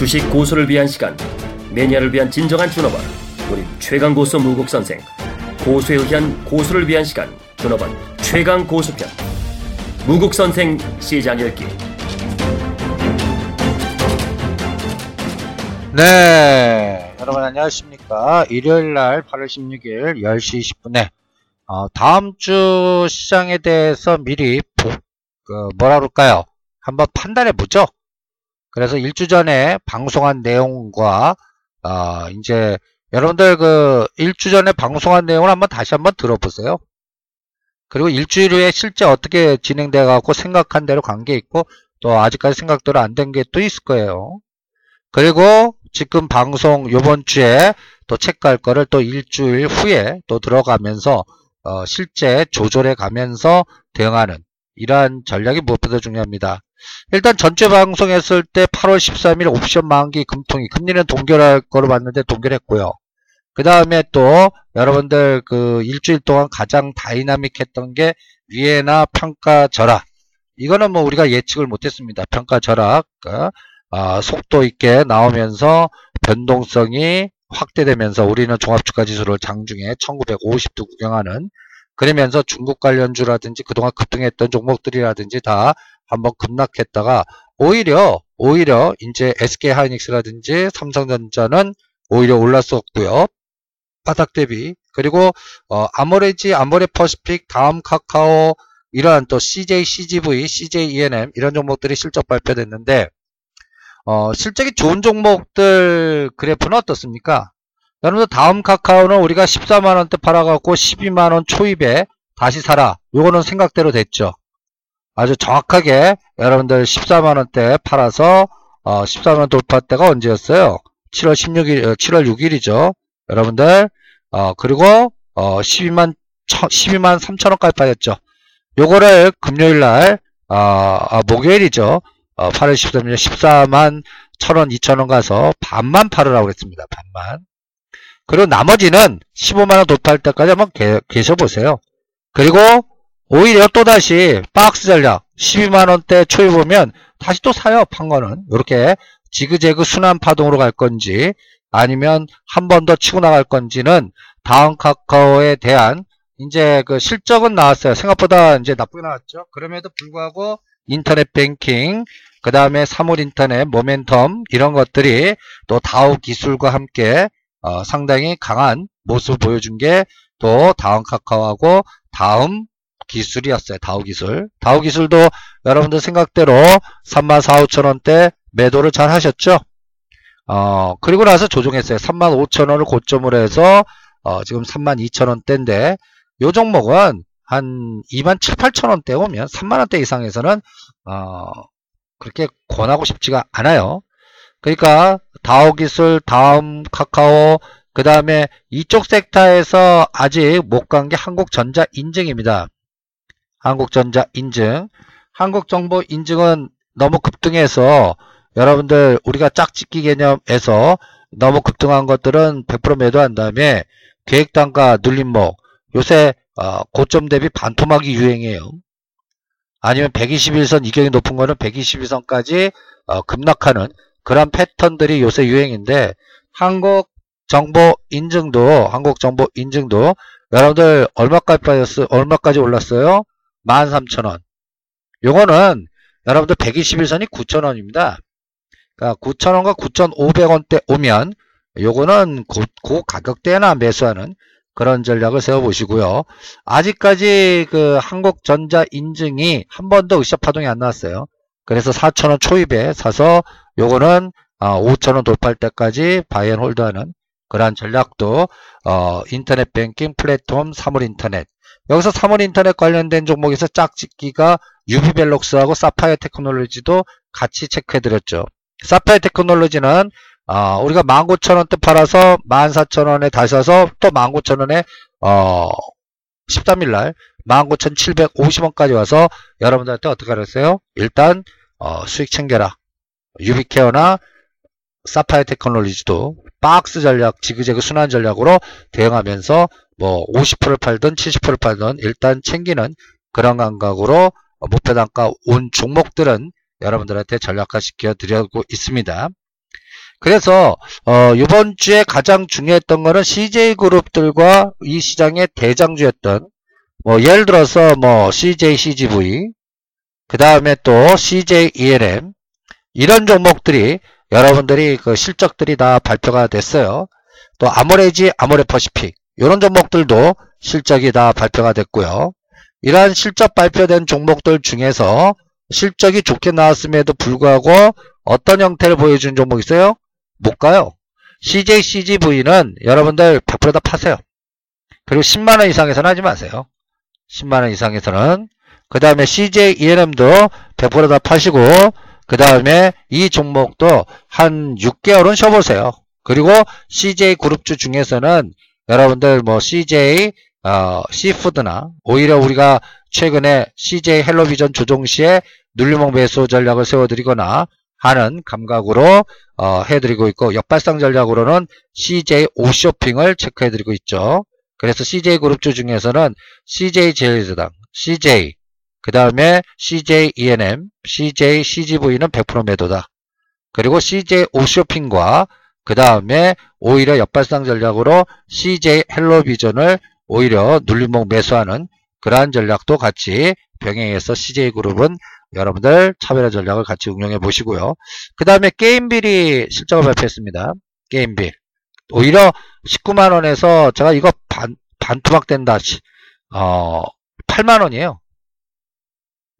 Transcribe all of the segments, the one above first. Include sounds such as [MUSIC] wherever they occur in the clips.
주식 고수를 위한 시간 매니아를 위한 진정한 준업원 우리 최강 고수 무국 선생 고수에 의한 고수를 위한 시간 준업원 최강 고수편 무국 선생 시장 열기 네, 여러분 안녕하십니까. 일요일 날 8월 16일 10시 20분에 어, 다음 주 시장에 대해서 미리 보, 그, 뭐라 그럴까요? 한번 판단해 보죠. 그래서 일주 전에 방송한 내용과 어, 이제 여러분들 그 일주 전에 방송한 내용을 한번 다시 한번 들어보세요. 그리고 일주일 후에 실제 어떻게 진행돼 갖고 생각한 대로 관계 있고 또 아직까지 생각대로 안 된 게 또 있을 거예요. 그리고 지금 방송 요번 주에 또 체크할 거를 또 일주일 후에 또 들어가면서 어, 실제 조절해 가면서 대응하는 이러한 전략이 무엇보다 중요합니다. 일단 전체 방송했을 때 8월 13일 옵션 만기 금통위 금리는 동결할 거로 봤는데 동결했고요. 그 다음에 또 여러분들 그 일주일 동안 가장 다이나믹 했던 게 위안화 평가 절하 이거는 뭐 우리가 예측을 못했습니다. 평가 절하 아, 속도 있게 나오면서 변동성이 확대되면서 우리는 종합주가 지수를 장중에 1950도 구경하는 그러면서 중국 관련주라든지 그동안 급등했던 종목들이라든지 다 한번 급락했다가 오히려 오히려 이제 SK 하이닉스라든지 삼성전자는 오히려 올랐었고요. 바닥 대비 그리고 어, 아모레지 아모레 퍼시픽 다음 카카오 이러한 또 CJ CGV CJ ENM 이런 종목들이 실적 발표됐는데 어, 실적이 좋은 종목들 그래프는 어떻습니까? 여러분들 다음 카카오는 우리가 14만원대 팔아갖고 12만원 초입에 다시 사라. 요거는 생각대로 됐죠. 아주 정확하게 여러분들 14만원대 팔아서 어, 14만원 돌파 때가 언제였어요? 7월 16일, 7월 6일이죠. 여러분들 어, 그리고 어, 12만 12만 3천원까지 빠졌죠. 요거를 금요일날 어, 아, 목요일이죠. 어, 8월 13일 14만 1천원, 2천원 가서 반만 팔으라고 했습니다. 반만. 그리고 나머지는 15만원 돌파할 때까지 한번 계, 계셔보세요. 그리고 오히려 또다시 박스 전략 12만원대 초에 보면 다시 또 사요. 판 거는. 이렇게 지그재그 순환 파동으로 갈 건지 아니면 한 번 더 치고 나갈 건지는 다음 카카오에 대한 이제 그 실적은 나왔어요. 생각보다 이제 나쁘게 나왔죠. 그럼에도 불구하고 인터넷 뱅킹 그 다음에 사물 인터넷, 모멘텀 이런 것들이 또 다우 기술과 함께 어, 상당히 강한 모습을 보여준 게 또 다음 카카오하고 다음 기술이었어요. 다우 기술. 다우 기술도 여러분들 생각대로 3만 4, 5천 원대 매도를 잘 하셨죠? 어, 그리고 나서 조정했어요. 3만 5천 원을 고점으로 해서 어, 지금 3만 2천 원대인데 요 종목은 한 2만 7, 8천 원대 오면 3만 원대 이상에서는 어, 그렇게 권하고 싶지가 않아요. 그러니까 다오 기술, 다음 카카오, 그 다음에 이쪽 섹터에서 아직 못 간 게 한국전자 인증입니다. 한국전자 인증. 한국정보 인증은 너무 급등해서 여러분들 우리가 짝짓기 개념에서 너무 급등한 것들은 100% 매도한 다음에 계획단가 눌림목 요새 어, 고점 대비 반토막이 유행이에요. 아니면 121선 이격이 높은 거는 121선까지 어, 급락하는 그런 패턴들이 요새 유행인데 한국 정보 인증도 한국 정보 인증도 여러분들 얼마까지 빠졌어 얼마까지 올랐어요? 13,000원. 요거는 여러분들 121선이 9,000원입니다. 그러니까 9,000원과 9,500원대 오면 요거는 고, 고 가격대나 매수하는 그런 전략을 세워보시고요. 아직까지 그 한국전자 인증이 한 번도 의샵 파동이 안 나왔어요. 그래서 4천원 초입에 사서 요거는 5천원 아, 돌파할 때까지 buy and hold하는 그러한 전략도 어, 인터넷 뱅킹 플랫폼 사물인터넷 여기서 사물인터넷 관련된 종목에서 짝짓기가 유비벨록스하고 사파이어 테크놀로지도 같이 체크해드렸죠. 사파이어 테크놀로지는 어, 우리가 19,000원대 팔아서 14,000원에 다시 사서 또 19,000원에 어, 13일날 19,750원까지 와서 여러분들한테 어떻게 하랬어요? 일단 어, 수익 챙겨라. 유비케어나 사파이어 테크놀로지도 박스 전략, 지그재그 순환 전략으로 대응하면서 뭐 50%를 팔든 70%를 팔든 일단 챙기는 그런 감각으로 목표 단가 온 종목들은 여러분들한테 전략화 시켜 드리고 있습니다. 그래서 어, 이번 주에 가장 중요했던 거는 CJ 그룹들과 이 시장의 대장주였던 뭐 예를 들어서 뭐 CJ CGV 그 다음에 또 CJ ENM 이런 종목들이 여러분들이 그 실적들이 다 발표가 됐어요. 또 아모레지 아모레퍼시픽 이런 종목들도 실적이 다 발표가 됐고요. 이러한 실적 발표된 종목들 중에서 실적이 좋게 나왔음에도 불구하고 어떤 형태를 보여준 종목 있어요? 못 가요. CJ, CGV는 여러분들 100%다 파세요. 그리고 10만원 이상에서는 하지 마세요. 10만원 이상에서는. 그 다음에 CJ, ENM도 100%다 파시고, 그 다음에 이 종목도 한 6개월은 쉬어보세요. 그리고 CJ 그룹주 중에서는 여러분들 뭐 CJ, 어, 시푸드나 오히려 우리가 최근에 CJ 헬로비전 조종 시에 눌림목 매수 전략을 세워드리거나 하는 감각으로 어, 해드리고 있고 역발상 전략으로는 CJ 오쇼핑을 체크해드리고 있죠. 그래서 CJ 그룹주 중에서는 CJ 제일즈당, CJ, 그 다음에 CJ ENM, CJ CGV는 100% 매도다. 그리고 CJ 오쇼핑과 그 다음에 오히려 역발상 전략으로 CJ 헬로비전을 오히려 눌림목 매수하는 그러한 전략도 같이 병행해서 CJ그룹은 여러분들 차별화 전략을 같이 응용해 보시고요. 그 다음에 게임빌이 실적을 발표했습니다. 게임빌. 오히려 19만원에서 제가 이거 반, 반투박 된다. 어, 8만원이에요.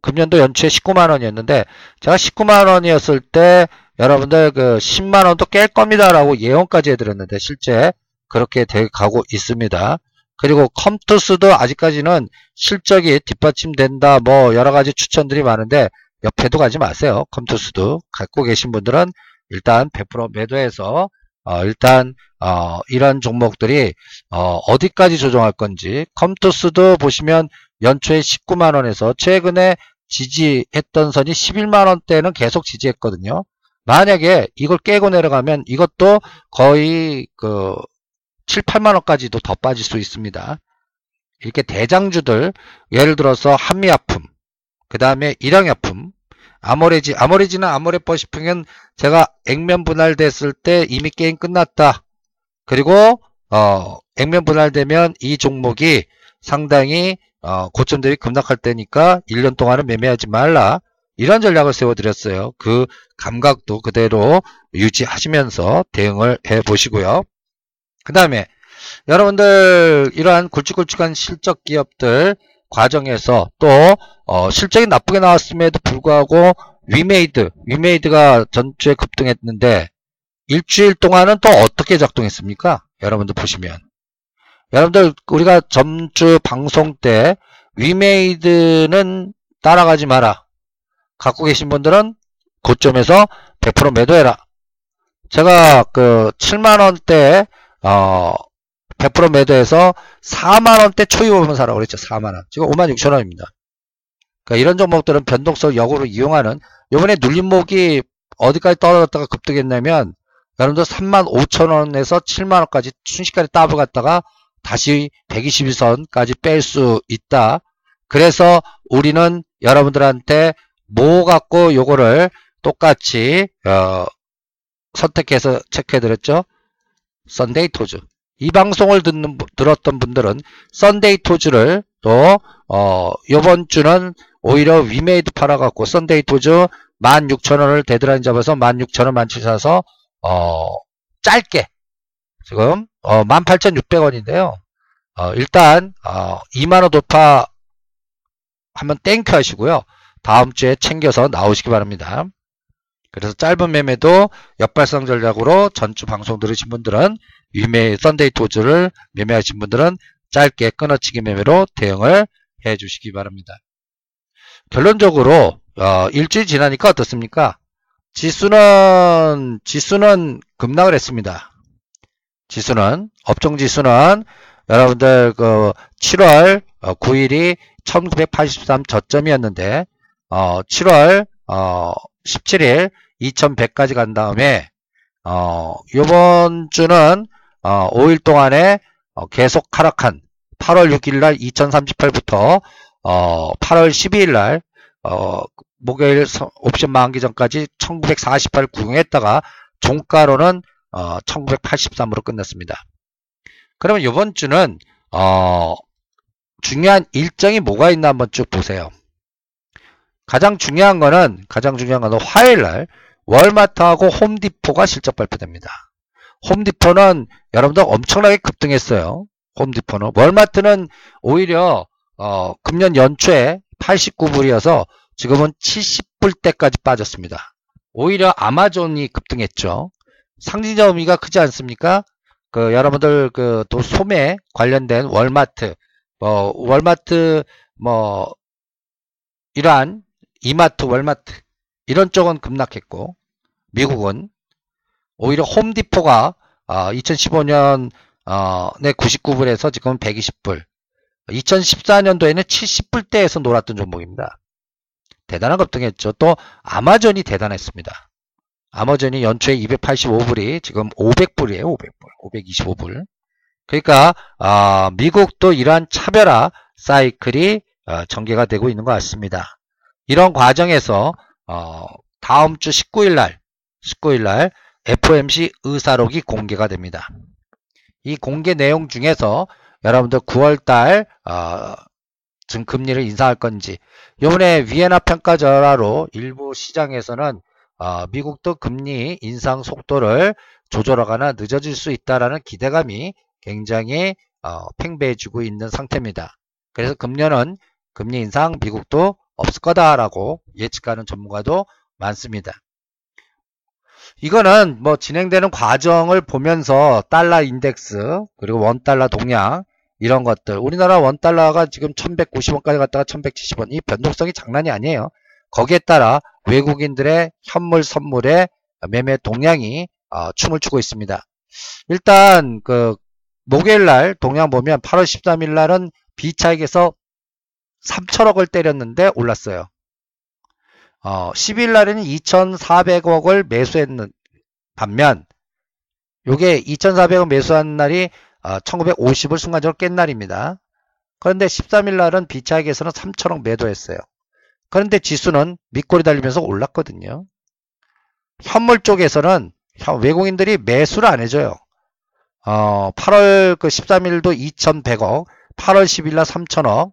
금년도 연초에 19만 원이었는데 제가 19만 원이었을 때 여러분들 그 10만 원도 깰 겁니다 라고 예언까지 해드렸는데 실제 그렇게 돼 가고 있습니다. 그리고 컴투스도 아직까지는 실적이 뒷받침된다 뭐 여러 가지 추천들이 많은데 옆에도 가지 마세요. 컴투스도 갖고 계신 분들은 일단 100% 매도해서 어 일단 어 이런 종목들이 어 디까지 조정할 건지 컴투스도 보시면 연초에 19만원에서 최근에 지지했던 선이 11만원대는 계속 지지했거든요. 만약에 이걸 깨고 내려가면 이것도 거의 그 7, 8만원까지도 더 빠질 수 있습니다. 이렇게 대장주들 예를 들어서 한미아품 그 다음에 일양약품 아모레지 아모레지는 아모레퍼시핑은 제가 액면 분할됐을 때 이미 게임 끝났다. 그리고 어 액면 분할되면 이 종목이 상당히 어, 고점들이 급락할 때니까 1년 동안은 매매하지 말라. 이런 전략을 세워드렸어요. 그 감각도 그대로 유지하시면서 대응을 해 보시고요. 그 다음에 여러분들 이러한 굵직굵직한 실적 기업들 과정에서 또 어, 실적이 나쁘게 나왔음에도 불구하고 위메이드, 위메이드가 전주에 급등했는데 일주일 동안은 또 어떻게 작동했습니까? 여러분들 보시면 여러분들 우리가 전주 방송 때 위메이드는 따라가지 마라. 갖고 계신 분들은 고점에서 100% 매도해라. 제가 그 7만원대 어, 100% 매도해서 4만원대 초입 오면 사라고 그랬죠. 4만원. 지금 5만 6천원입니다. 그러니까 이런 종목들은 변동성 역으로 이용하는 요번에 눌림목이 어디까지 떨어졌다가 급등했냐면 여러분들 3만 5천원에서 7만원까지 순식간에 따블 갔다가 다시 120일선까지 뺄 수 있다. 그래서 우리는 여러분들한테 뭐 갖고 요거를 똑같이 어, 선택해서 체크해드렸죠. 썬데이 토즈. 이 방송을 듣는 들었던 분들은 썬데이 토즈를 또 어, 이번 주는 오히려 위메이드 팔아갖고 썬데이 토즈 16,000원을 데드라인 잡아서 16,000원 만치 사서 어, 짧게 지금 어, 18,600원인데요. 어, 일단 어, 2만원 돌파 한번 thank you 하시고요. 다음 주에 챙겨서 나오시기 바랍니다. 그래서 짧은 매매도 역발상 전략으로 전주 방송 들으신 분들은 위메 썬데이 토즈를 매매하신 분들은 짧게 끊어치기 매매로 대응을 해 주시기 바랍니다. 결론적으로 어, 일주일 지나니까 어떻습니까? 지수는 지수는 급락을 했습니다. 지수는 업종 지수는 여러분들 그 7월 9일이 1983 저점이었는데 어, 7월 어, 17일 2100까지 간 다음에 어, 이번 주는 어, 5일 동안에 어, 계속 하락한 8월 6일 날 2038부터 어, 8월 12일 날 어, 목요일 옵션 만기 전까지 1948 구경했다가 종가로는 어, 1983으로 끝났습니다. 그러면 이번 주는 어, 중요한 일정이 뭐가 있나 한번 쭉 보세요. 가장 중요한 거는 가장 중요한 거는 화요일 날 월마트하고 홈디포가 실적 발표됩니다. 홈디포는 여러분들 엄청나게 급등했어요. 홈디포는 월마트는 오히려 어, 금년 연초에 89불이어서 지금은 70불대까지 빠졌습니다. 오히려 아마존이 급등했죠. 상징적 의미가 크지 않습니까? 그 여러분들 그또 소매 관련된 월마트 뭐 월마트 뭐 이러한 이마트 월마트 이런 쪽은 급락했고 미국은 오히려 홈디포가 어, 2015년 어, 내 99불에서 지금 120불 2014년도에는 70불대에서 놀았던 종목입니다. 대단한 급등했죠. 또 아마존이 대단했습니다. 아마존이 연초에 285불이 지금 500불이에요. 500불. 525불. 그러니까 어, 미국도 이러한 차별화 사이클이 어, 전개가 되고 있는 것 같습니다. 이런 과정에서 어, 다음 주 19일 날 19일 날 FOMC 의사록이 공개가 됩니다. 이 공개 내용 중에서 여러분들 9월 달 어, 금리를 인상할 건지 이번에 위에나 평가 절하로 일부 시장에서는 어, 미국도 금리 인상 속도를 조절하거나 늦어질 수 있다라는 기대감이 굉장히 어, 팽배해지고 있는 상태입니다. 그래서 금년은 금리 인상 미국도 없을 거다라고 예측하는 전문가도 많습니다. 이거는 뭐 진행되는 과정을 보면서 달러 인덱스 그리고 원 달러 동향 이런 것들 우리나라 원 달러가 지금 1190원까지 갔다가 1170원 이 변동성이 장난이 아니에요. 거기에 따라 외국인들의 현물 선물의 매매 동향이 어, 춤을 추고 있습니다. 일단 그 목요일 날 동향 보면 8월 13일 날은 비차익에서 3천억을 때렸는데 올랐어요. 어, 10일 날에는 2,400억을 매수했는 반면 요게 2,400억 매수한 날이 어, 1950을 순간적으로 깬 날입니다. 그런데 13일 날은 비차익에서는 3천억 매도했어요. 그런데 지수는 밑골이 달리면서 올랐거든요. 현물 쪽에서는 외국인들이 매수를 안 해줘요. 어, 8월 그 13일도 2,100억, 8월 10일 날 3,000억,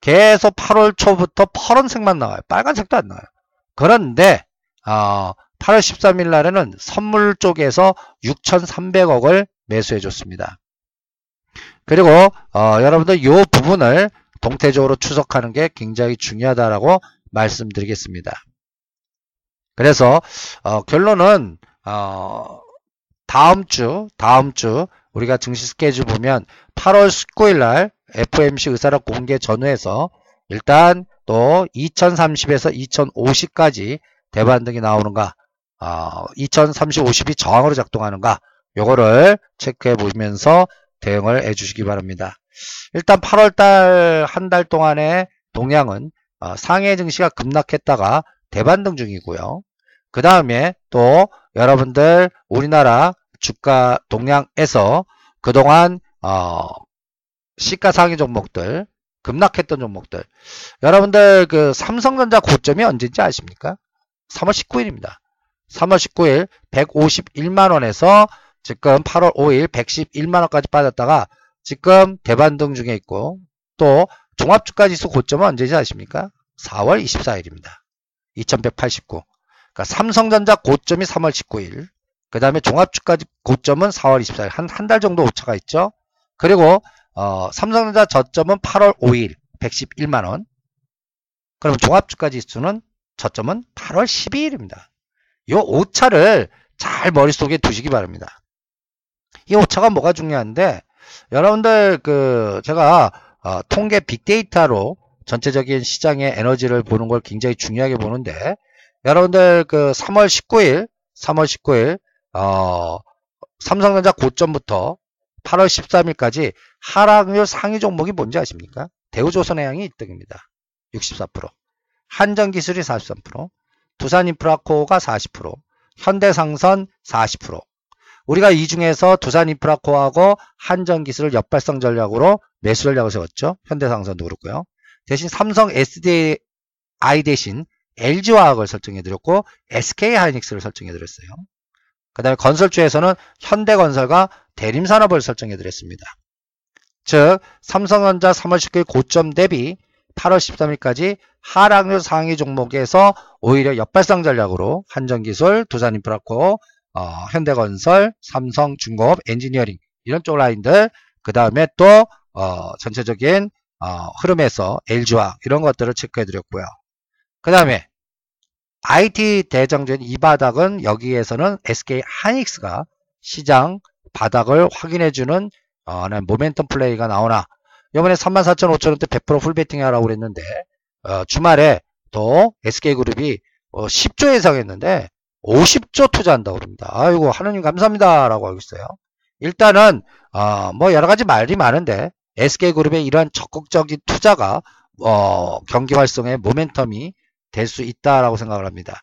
계속 8월 초부터 파란색만 나와요. 빨간색도 안 나와요. 그런데 어, 8월 13일 날에는 선물 쪽에서 6,300억을 매수해 줬습니다. 그리고 어, 여러분들 이 부분을 동태적으로 추석하는 게 굉장히 중요하다라고 말씀드리겠습니다. 그래서 어, 결론은 어, 다음 주 다음 주 우리가 증시 스케줄 보면 8월 19일 날 FOMC 의사록 공개 전후에서 일단 또 2030에서 2050까지 대반등이 나오는가 어, 2030, 50이 저항으로 작동하는가 요거를 체크해 보면서 대응을 해 주시기 바랍니다. 일단 8월달 한 달 동안의 동향은 어, 상해 증시가 급락했다가 대반등 중이고요. 그 다음에 또 여러분들 우리나라 주가 동향에서 그동안 어, 시가상위 종목들 급락했던 종목들 여러분들 그 삼성전자 고점이 언제인지 아십니까? 3월 19일입니다. 3월 19일 151만원에서 지금 8월 5일 111만원까지 빠졌다가 지금 대반등 중에 있고 또 종합주가지수 고점은 언제인지 아십니까? 4월 24일입니다. 2189. 그러니까 삼성전자 고점이 3월 19일. 그 다음에 종합주가 고점은 4월 24일. 한 한 달 정도 오차가 있죠. 그리고 어, 삼성전자 저점은 8월 5일 111만원. 그럼 종합주가지수는 저점은 8월 12일입니다. 이 오차를 잘 머릿속에 두시기 바랍니다. 이 오차가 뭐가 중요한데 여러분들 그 제가 어, 통계 빅데이터로 전체적인 시장의 에너지를 보는 걸 굉장히 중요하게 보는데 여러분들 그 3월 19일 3월 19일 어, 삼성전자 고점부터 8월 13일까지 하락률 상위 종목이 뭔지 아십니까? 대우조선해양이 1등입니다. 64% 한전기술이 43% 두산인프라코어가 40% 현대상선 40% 우리가 이 중에서 두산인프라코어하고 한전기술을 역발상 전략으로 매수 전략을 세웠죠. 현대상선도 그렇고요. 대신 삼성 SDI 대신 LG화학을 설정해드렸고 SK하이닉스를 설정해드렸어요. 그 다음에 건설주에서는 현대건설과 대림산업을 설정해 드렸습니다. 즉 삼성전자 3월 19일 고점 대비 8월 13일까지 하락률 상위 종목에서 오히려 역발상 전략으로 한전기술, 두산인프라코, 어, 현대건설, 삼성중공업, 엔지니어링 이런 쪽 라인들 그 다음에 또 어, 전체적인 어, 흐름에서 LG화 이런 것들을 체크해 드렸고요. 그 다음에 IT 대장주인 이 바닥은 여기에서는 SK 하이닉스가 시장 바닥을 확인해주는 어, 모멘텀 플레이가 나오나 이번에 34,500원대 100% 풀베팅 하라고 그랬는데 어, 주말에 또 SK그룹이 어, 10조 예상했는데 50조 투자한다고 그럽니다. 아이고 하느님 감사합니다 라고 하고 있어요. 일단은 어, 뭐 여러가지 말이 많은데 SK그룹의 이러한 적극적인 투자가 어, 경기 활성의 모멘텀이 될 수 있다라고 생각을 합니다.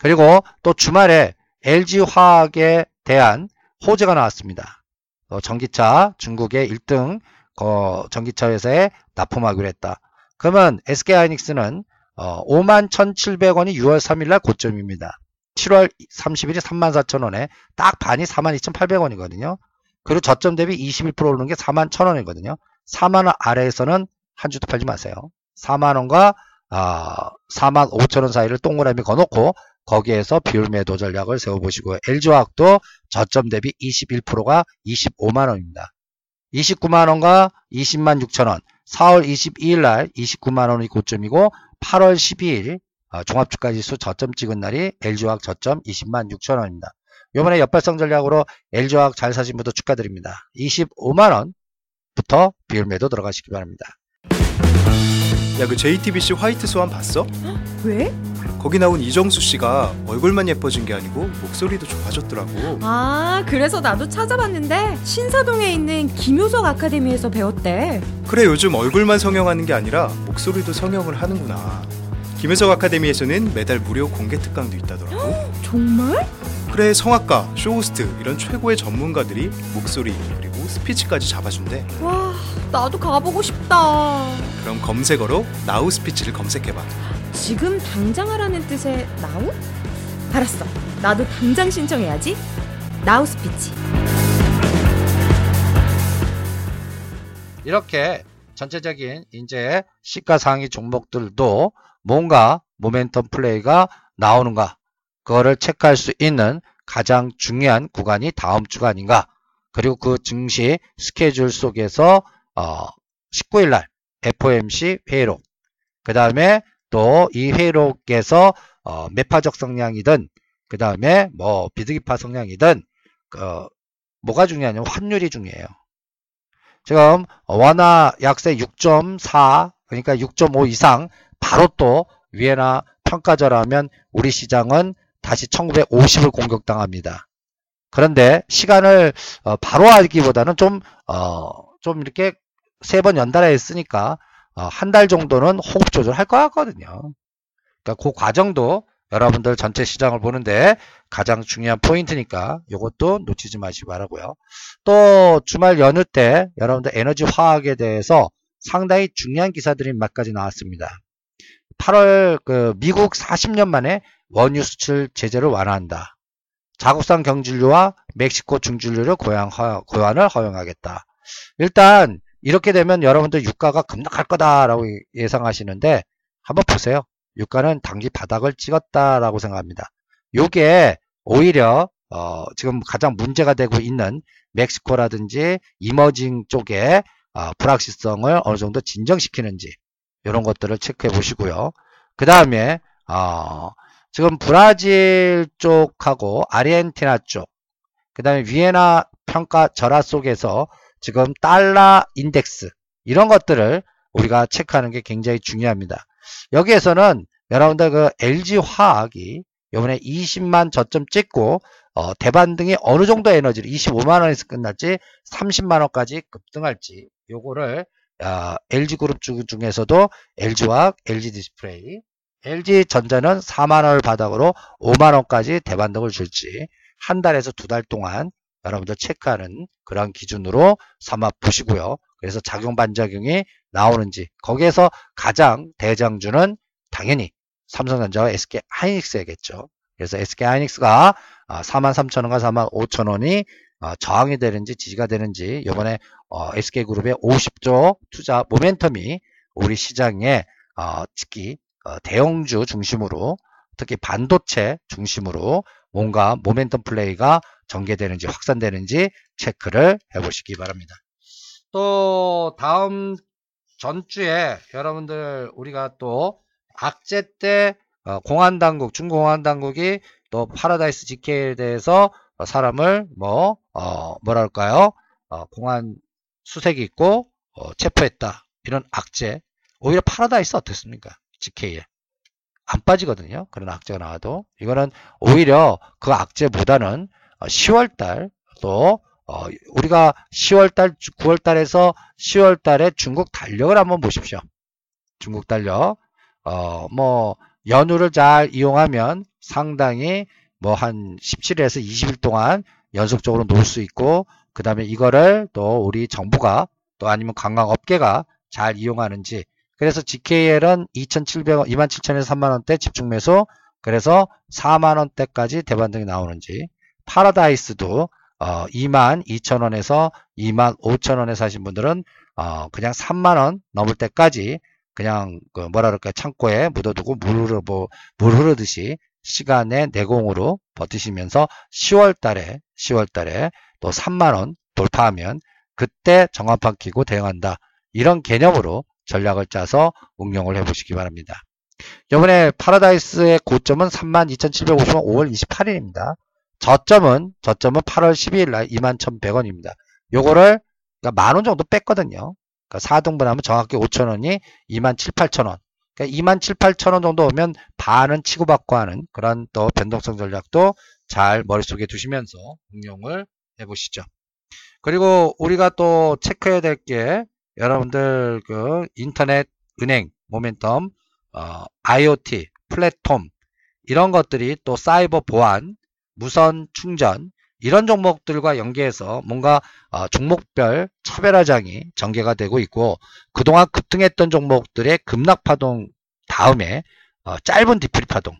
그리고 또 주말에 LG화학에 대한 호재가 나왔습니다. 어, 전기차 중국의 1등 어, 전기차 회사에 납품하기로 했다. 그러면 SK하이닉스는 어, 51,700원이 6월 3일날 고점입니다. 7월 30일이 34,000원에 딱 반이 42,800원이거든요. 그리고 저점 대비 21% 오르는 게 41,000원이거든요. 4만원 아래에서는 한 주도 팔지 마세요. 4만원과 어, 45,000원 사이를 동그라미 거놓고 거기에서 비율 매도 전략을 세워보시고요. LG화학도 저점 대비 21%가 25만원입니다. 29만원과 20만 6천원 4월 22일 날 29만원이 고점이고 8월 12일 어, 종합주가지수 저점 찍은 날이 LG화학 저점 20만 6천원입니다. 요번에 역발성 전략으로 LG화학 잘 사신 분도 축하드립니다. 25만원부터 비율 매도 들어가시기 바랍니다. 야 그 JTBC 화이트 스완 봤어? 왜? 거기 나온 이정수 씨가 얼굴만 예뻐진 게 아니고 목소리도 좋아졌더라고. 아, 그래서 나도 찾아봤는데 신사동에 있는 김효석 아카데미에서 배웠대. 그래 요즘 얼굴만 성형하는 게 아니라 목소리도 성형을 하는구나. 김효석 아카데미에서는 매달 무료 공개 특강도 있다더라고. [GASPS] 정말? 그래 성악가, 쇼호스트 이런 최고의 전문가들이 목소리 그리고 스피치까지 잡아준대. 와, 나도 가보고 싶다. 그럼 검색어로 나우 스피치를 검색해봐. 지금 당장 하라는 뜻의 now? 알았어. 나도 당장 신청해야지. 나우 스피치. 이렇게 전체적인 이제 시가상위 종목들도 뭔가 모멘텀 플레이가 나오는가 그거를 체크할 수 있는 가장 중요한 구간이 다음 주가 아닌가 그리고 그 증시 스케줄 속에서 어 19일 날 FOMC 회의록 그 다음에 또 이 회의록에서 어 매파적 성향이든 그 다음에 뭐 비드기파 성향이든 그 뭐가 중요하냐면 환율이 중요해요. 지금 원화 약세 6.4 그러니까 6.5 이상 바로 또 위에나 평가절하면 우리 시장은 다시 1950을 공격당합니다. 그런데 시간을 어, 바로 알기보다는 좀, 어, 좀 이렇게 세 번 연달아 했으니까 어, 한달 정도는 호흡 조절할 것 같거든요. 그러니까 그 과정도 여러분들 전체 시장을 보는데 가장 중요한 포인트니까 이것도 놓치지 마시기 바라고요. 또 주말 연휴 때 여러분들 에너지 화학에 대해서 상당히 중요한 기사들이 몇 가지 나왔습니다. 8월 그 미국 40년 만에 원유 수출 제재를 완화한다. 자국산 경질료와 멕시코 중진료를 고양, 고환을 허용하겠다. 일단 이렇게 되면 여러분들 유가가 급락할 거다라고 예상하시는데 한번 보세요. 유가는 단기 바닥을 찍었다라고 생각합니다. 요게 오히려 어, 지금 가장 문제가 되고 있는 멕시코라든지 이머징 쪽에 어, 불확실성을 어느 정도 진정시키는지 이런 것들을 체크해 보시고요. 그 다음에 어, 지금 브라질 쪽하고 아르헨티나 쪽, 그 다음에 위에나 평가 절하 속에서 지금 달러 인덱스 이런 것들을 우리가 체크하는 게 굉장히 중요합니다. 여기에서는 여러분들 그 LG 화학이 이번에 20만 저점 찍고 어, 대반등이 어느 정도 에너지를 25만 원에서 끝날지 30만 원까지 급등할지 요거를 어, LG 그룹 중에서도 LG화학, LG 디스플레이, LG 전자는 4만 원을 바닥으로 5만 원까지 대반등을 줄지 한 달에서 두 달 동안 여러분들 체크하는 그런 기준으로 삼아 보시고요. 그래서 작용 반작용이 나오는지 거기에서 가장 대장주는 당연히 삼성전자와 SK 하이닉스야겠죠. 그래서 SK 하이닉스가 43,000원과 45,000원이 저항이 되는지 지지가 되는지 이번에 SK그룹의 50조 투자 모멘텀이 우리 시장에 특히 대형주 중심으로 특히 반도체 중심으로 뭔가 모멘텀 플레이가 전개되는지 확산되는지 체크를 해보시기 바랍니다. 또 다음 전주에 여러분들 우리가 또 악재 때 어, 공안 당국 중공안 당국이 또 파라다이스 GKL에 대해서 사람을 뭐 어, 뭐랄까요? 어, 공안 수색이 있고 어, 체포했다. 이런 악재. 오히려 파라다이스 어떻습니까 GKL 안 빠지거든요 그런 악재가 나와도 이거는 오히려 그 악재보다는 10월달 어, 또 어, 우리가 10월달, 9월달에서 10월달에 중국 달력을 한번 보십시오. 중국 달력. 어, 뭐 연휴를 잘 이용하면 상당히 뭐 한 17일에서 20일 동안 연속적으로 놀 수 있고 그 다음에 이거를 또 우리 정부가 또 아니면 관광업계가 잘 이용하는지 그래서 GKL은 2,700원, 27,000에서 3만원대 집중 매수 그래서 4만원대까지 대반등이 나오는지 파라다이스도 어, 22,000원에서 25,000원에 사신 분들은 어, 그냥 3만원 넘을 때까지 그냥 그 뭐라 그럴까 창고에 묻어두고 물 흐르 뭐, 물 흐르듯이 시간의 내공으로 버티시면서 10월 달에 10월 달에 또 3만 원 돌파하면 그때 정합판 키고 대응한다. 이런 개념으로 전략을 짜서 응용을 해 보시기 바랍니다. 이번에 파라다이스의 고점은 32,750원 5월 28일입니다. 저점은 저점은 8월 12일 날 21,100원입니다. 요거를 그러니까 만원 정도 뺐거든요. 그러니까 4등분하면 정확히 5천원이 2만 7, 8천원. 그러니까 2만 7, 8천원 정도 오면 반은 치고받고 하는 그런 또 변동성 전략도 잘 머릿속에 두시면서 응용을 해보시죠. 그리고 우리가 또 체크해야 될게 여러분들 그 인터넷 은행 모멘텀 어, IoT 플랫폼 이런 것들이 또 사이버 보안 무선 충전 이런 종목들과 연계해서 뭔가 어, 종목별 차별화장이 전개가 되고 있고 그동안 급등했던 종목들의 급락 파동 다음에 어, 짧은 디프리 파동.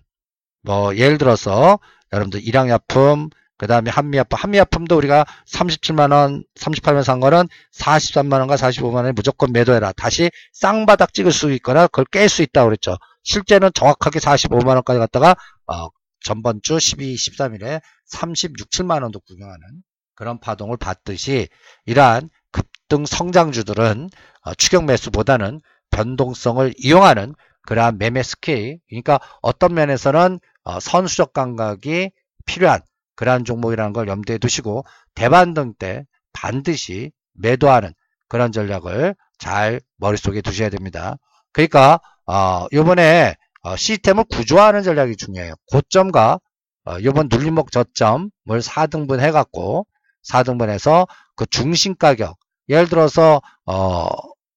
뭐 예를 들어서 여러분들 일양약품 그 다음에 한미약품 한미약품도 우리가 37만원 38만 산 거는 43만원과 45만원에 무조건 매도해라. 다시 쌍바닥 찍을 수 있거나 그걸 깰 수 있다고 그랬죠. 실제는 정확하게 45만원까지 갔다가 어, 전번 주 12, 13일에 36, 7만원도 구경하는 그런 파동을 봤듯이 이러한 급등 성장주들은 어, 추격 매수보다는 변동성을 이용하는 그러한 매매 스케일 그러니까 어떤 면에서는 어, 선수적 감각이 필요한 그러한 종목이라는 걸 염두에 두시고 대반등 때 반드시 매도하는 그런 전략을 잘 머릿속에 두셔야 됩니다. 그러니까 어, 이번에 어, 시스템을 구조화하는 전략이 중요해요. 고점과 어, 이번 눌림목 저점을 4등분 해갖고 4등분해서 그 중심 가격 예를 들어서 어,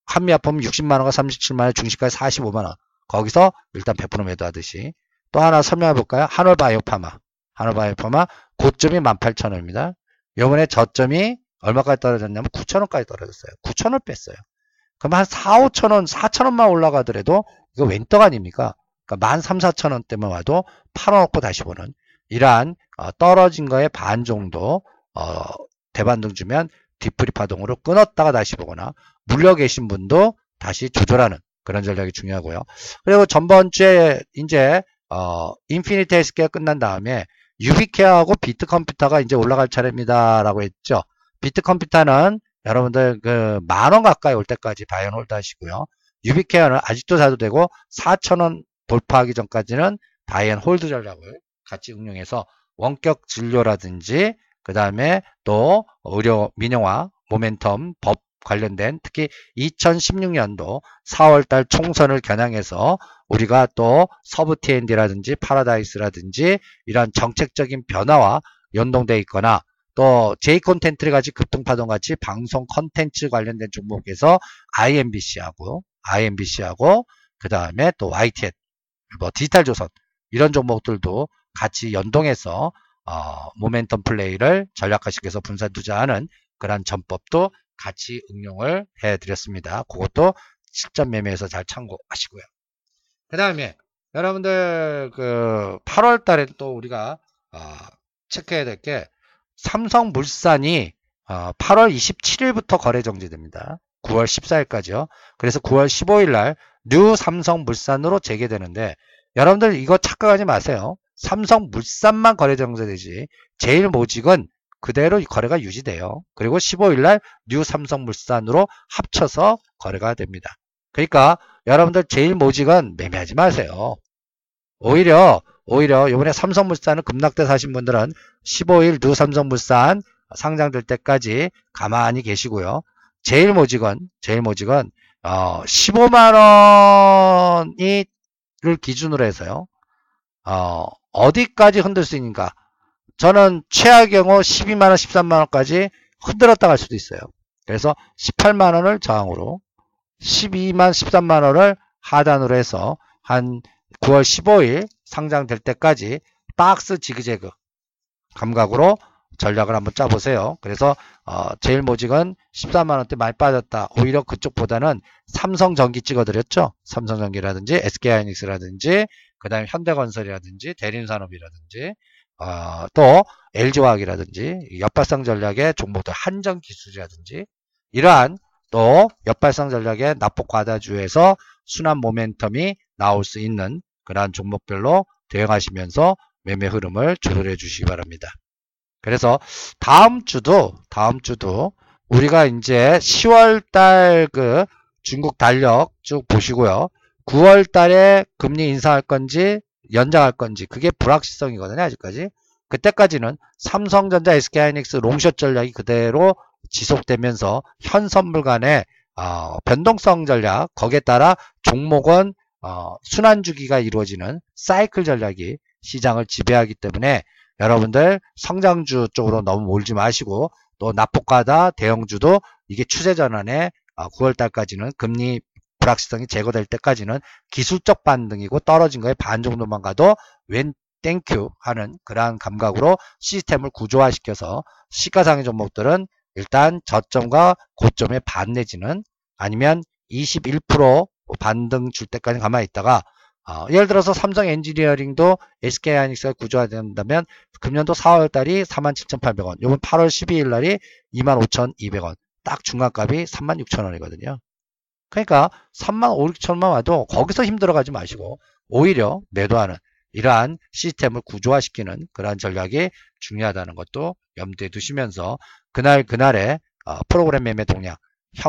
한미약품 60만원과 37만원 중심가에 45만원 거기서 일단 100% 매도하듯이 또 하나 설명해 볼까요? 한올바이오파마 한올바이오파마 고점이 18,000원입니다. 요번에 저점이 얼마까지 떨어졌냐면 9,000원까지 떨어졌어요. 9,000원 뺐어요. 그럼 한 4, 5천원, 4천원만 올라가더라도 이거 웬떡 아닙니까? 그러니까 만 3, 4천 원대만 와도 팔아놓고 다시 보는 이러한 어, 떨어진 거에 반 정도 어, 대반등 주면 뒤풀이 파동으로 끊었다가 다시 보거나 물려 계신 분도 다시 조절하는 그런 전략이 중요하고요. 그리고 전번 주에 이제 어, 인피니티 헬스케어 끝난 다음에 유비케어하고 비트컴퓨터가 이제 올라갈 차례입니다라고 했죠. 비트컴퓨터는 여러분들 그 만 원 가까이 올 때까지 buy and hold 하시고요. 유비케어는 아직도 사도 되고 4천원 돌파하기 전까지는 buy and hold 전략을 같이 응용해서 원격 진료라든지 그 다음에 또 의료 민영화 모멘텀 법 관련된 특히 2016년도 4월달 총선을 겨냥해서 우리가 또 서부T&D라든지 파라다이스라든지 이런 정책적인 변화와 연동되어 있거나 또 J 콘텐츠를 같이 급등파동 같이 방송 컨텐츠 관련된 종목에서 IMBC하고 IMBC하고 그 다음에 또 YTN 뭐 디지털 조선 이런 종목들도 같이 연동해서 어, 모멘텀 플레이를 전략화시켜서 분산 투자하는 그러한 전법도 같이 응용을 해 드렸습니다. 그것도 실전 매매에서 잘 참고하시고요. 그 다음에 여러분들 그 8월 달에 또 우리가 어, 체크해야 될 게 삼성물산이 어, 8월 27일부터 거래 정지됩니다. 9월 14일까지요. 그래서 9월 15일 날 뉴 삼성물산으로 재개되는데 여러분들 이거 착각하지 마세요. 삼성물산만 거래 정지되지 제일모직은 그대로 거래가 유지돼요. 그리고 15일 날 뉴 삼성물산으로 합쳐서 거래가 됩니다. 그러니까 여러분들 제일 모직은 매매하지 마세요. 오히려 오히려 이번에 삼성물산은 급락 때 사신 분들은 15일 뉴 삼성물산 상장될 때까지 가만히 계시고요. 제일 모직은 제일 모직은 어, 15만 원이를 기준으로 해서요. 어, 어디까지 흔들 수 있는가? 저는 최악의 경우 12만원, 13만원까지 흔들었다 갈 수도 있어요. 그래서 18만원을 저항으로 12만, 13만원을 하단으로 해서 한 9월 15일 상장될 때까지 박스 지그재그 감각으로 전략을 한번 짜보세요. 그래서 어, 제일 모직은 14만원대 많이 빠졌다. 오히려 그쪽보다는 삼성전기 찍어드렸죠. 삼성전기라든지 SK하이닉스라든지 그 다음에 현대건설이라든지 대림산업이라든지 어, 또 LG화학이라든지 역발상 전략의 종목들 한전기술이라든지 이러한 또 역발상 전략의 납폭 과다주에서 순환 모멘텀이 나올 수 있는 그러한 종목별로 대응하시면서 매매 흐름을 조절해 주시기 바랍니다. 그래서 다음 주도 다음 주도 우리가 이제 10월 달 그 중국 달력 쭉 보시고요. 9월 달에 금리 인상할 건지 연장할 건지 그게 불확실성이거든요. 아직까지. 그때까지는 삼성전자, SK하이닉스 롱숏 전략이 그대로 지속되면서 현 선물 간의 어, 변동성 전략 거기에 따라 종목은 어, 순환 주기가 이루어지는 사이클 전략이 시장을 지배하기 때문에 여러분들 성장주 쪽으로 너무 몰지 마시고 또 낙폭과다 대형주도 이게 추세 전환에 9월 어, 달까지는 금리 불확실성이 제거될 때까지는 기술적 반등이고 떨어진 거에 반 정도만 가도 웬 thank you 하는 그러한 감각으로 시스템을 구조화시켜서 시가상위 종목들은 일단 저점과 고점의 반 내지는 아니면 21% 반등 줄 때까지 가만히 있다가 어, 예를 들어서 삼성 엔지니어링도 SK하이닉스가 구조화된다면 금년도 4월 달이 47,800원, 요번 8월 12일 날이 25,200원. 딱 중간값이 36,000원이거든요. 그러니까 3만 5, 6천만 와도 거기서 힘들어가지 마시고 오히려 매도하는 이러한 시스템을 구조화시키는 그러한 전략이 중요하다는 것도 염두에 두시면서 그날 그날의 어, 프로그램 매매 동향,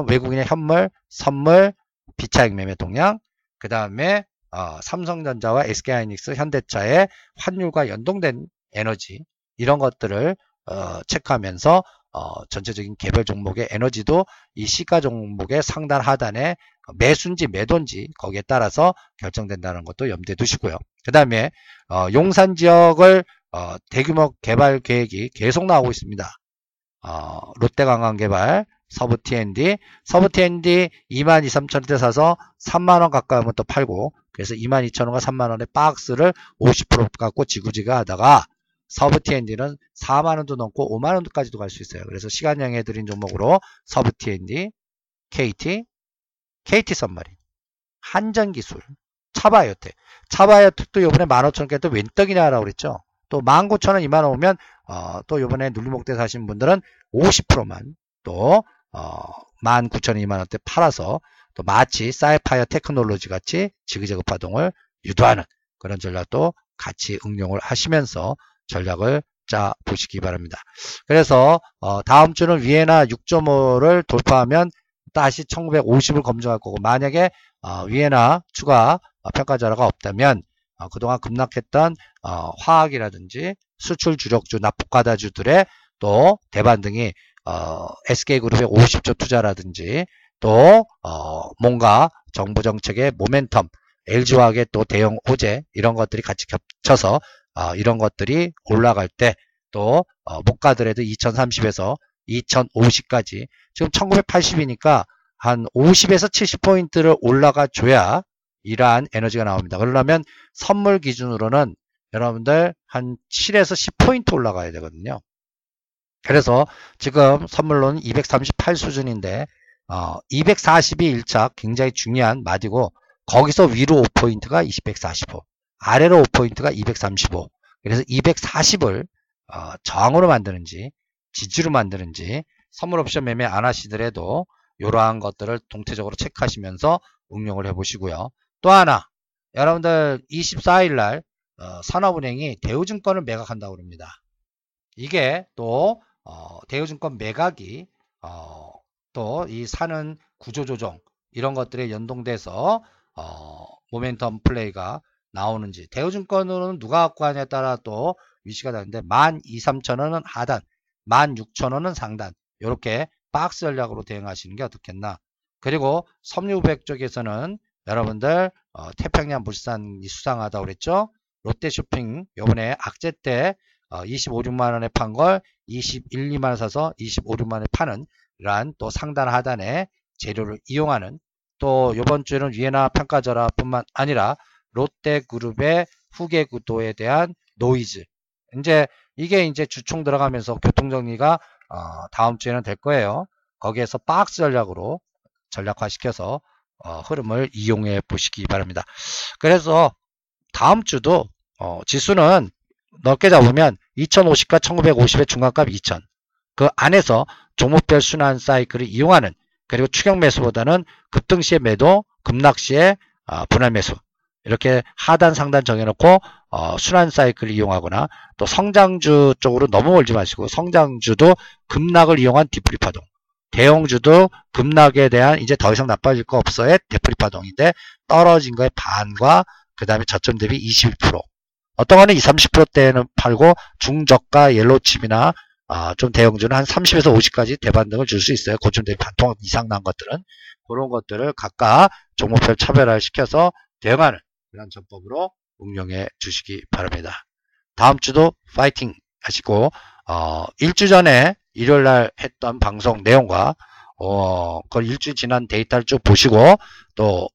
외국인의 현물, 선물, 비차익 매매 동향, 그 다음에 어, 삼성전자와 SK하이닉스, 현대차의 환율과 연동된 에너지 이런 것들을 어, 체크하면서 어, 전체적인 개별 종목의 에너지도 이 시가 종목의 상단 하단에 매수인지 매도인지 거기에 따라서 결정된다는 것도 염두에 두시고요. 그 다음에 어, 용산 지역을 어, 대규모 개발 계획이 계속 나오고 있습니다. 어, 롯데관광 개발, 서부 T&D, 서부 T&D 2만 2, 3천원대 사서 3만원 가까이 하면 또 팔고 그래서 2만 2천원과 3만원의 박스를 50% 갖고 지그재그 하다가 서부 T&D는 4만원도 넘고 5만원까지도 갈 수 있어요. 그래서 시간 양해 드린 종목으로 서부 T&D, KT, KT 서브마린, 한전기술, 차바이오텍. 차바이오텍도 요번에 15,000개 또 웬떡이냐라고 그랬죠. 또 19,000원, 2만원 오면 어, 또 요번에 눌림목 때 사신 분들은 50%만 또 어, 19,000원, 2만원대 팔아서 또 마치 사이파이어 테크놀로지 같이 지그재그 파동을 유도하는 그런 전략도 같이 응용을 하시면서 전략을 짜 보시기 바랍니다. 그래서 어, 다음 주는 위에나 6.5를 돌파하면 다시 1950을 검증할 거고 만약에 어, 위에나 추가 평가 자료가 없다면 어, 그동안 급락했던 어, 화학이라든지 수출 주력주 납폭가다주들의 또 대반등이 어, SK그룹의 50조 투자라든지 또 어, 뭔가 정부 정책의 모멘텀 LG화학의 또 대형 호재 이런 것들이 같이 겹쳐서 어, 이런 것들이 올라갈 때또 어, 못 가더라도 2030에서 2050까지 지금 1980이니까 한 50에서 70포인트를 올라가 줘야 이러한 에너지가 나옵니다. 그러려면 선물 기준으로는 여러분들 한 7에서 10포인트 올라가야 되거든요. 그래서 지금 선물로는 238 수준인데 어, 242 1차 굉장히 중요한 마디고 거기서 위로 5포인트가 2 145 아래로 5포인트가 235. 그래서 240을 어, 저항으로 만드는지 지지로 만드는지 선물 옵션 매매 안 하시더라도 이러한 것들을 동태적으로 체크하시면서 응용을 해보시고요. 또 하나 여러분들 24일 날 어, 산업은행이 대우증권을 매각한다고 합니다. 이게 또 어, 대우증권 매각이 어, 또 이 사는 구조조정 이런 것들에 연동돼서 어, 모멘텀 플레이가 나오는지. 대우증권으로는 누가 갖고 가냐에 따라 또 위치가 다른데 12,3천원은 하단 16,000원은 상단. 이렇게 박스 전략으로 대응하시는 게 어떻겠나. 그리고 섬유백 쪽에서는 여러분들 어, 태평양 물산이 수상하다고 그랬죠? 롯데쇼핑 요번에 악재 때 어, 25, 6만원에 판 걸 21, 2만원 사서 25, 6만원에 파는 이러한 또 상단 하단에 재료를 이용하는 또 요번 주에는 위에나 평가절하 뿐만 아니라 롯데그룹의 후계 구도에 대한 노이즈 이제 이게 이제 주총 들어가면서 교통정리가 어, 다음 주에는 될 거예요. 거기에서 박스 전략으로 전략화시켜서 어, 흐름을 이용해 보시기 바랍니다. 그래서 다음 주도 어, 지수는 넓게 잡으면 2050과 1950의 중간값 2000. 그 안에서 종목별 순환 사이클을 이용하는 그리고 추격 매수보다는 급등 시의 매도, 급락 시의 어, 분할 매수 이렇게 하단 상단 정해놓고 어, 순환 사이클을 이용하거나 또 성장주 쪽으로 너무 멀지 마시고 성장주도 급락을 이용한 디프리 파동 대형주도 급락에 대한 이제 더 이상 나빠질 거 없어의 디프리 파동인데 떨어진 거의 반과 그 다음에 저점 대비 21% 어떤 거는 20, 30%대는 팔고 중저가 옐로우칩이나 어, 좀 대형주는 한 30에서 50까지 대반등을 줄 수 있어요. 고점 대비 반통 이상 난 것들은 그런 것들을 각각 종목별 차별화를 시켜서 대응하는 그런 전법으로 응용해 주시기 바랍니다. 다음 주도 파이팅 하시고 어, 일주 전에 일요일 날 했던 방송 내용과 어, 그 일주 지난 데이터를 쭉 보시고 또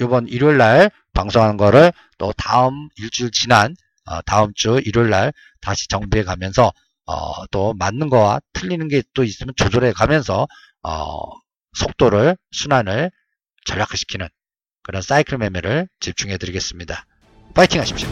이번 일요일 날 방송한 거를 또 다음 일주일 지난 어, 다음 주 일요일 날 다시 정비해 가면서 어, 또 맞는 거와 틀리는 게 또 있으면 조절해 가면서 어, 속도를 순환을 전략화시키는 그런 사이클 매매를 집중해 드리겠습니다. 파이팅 하십시오.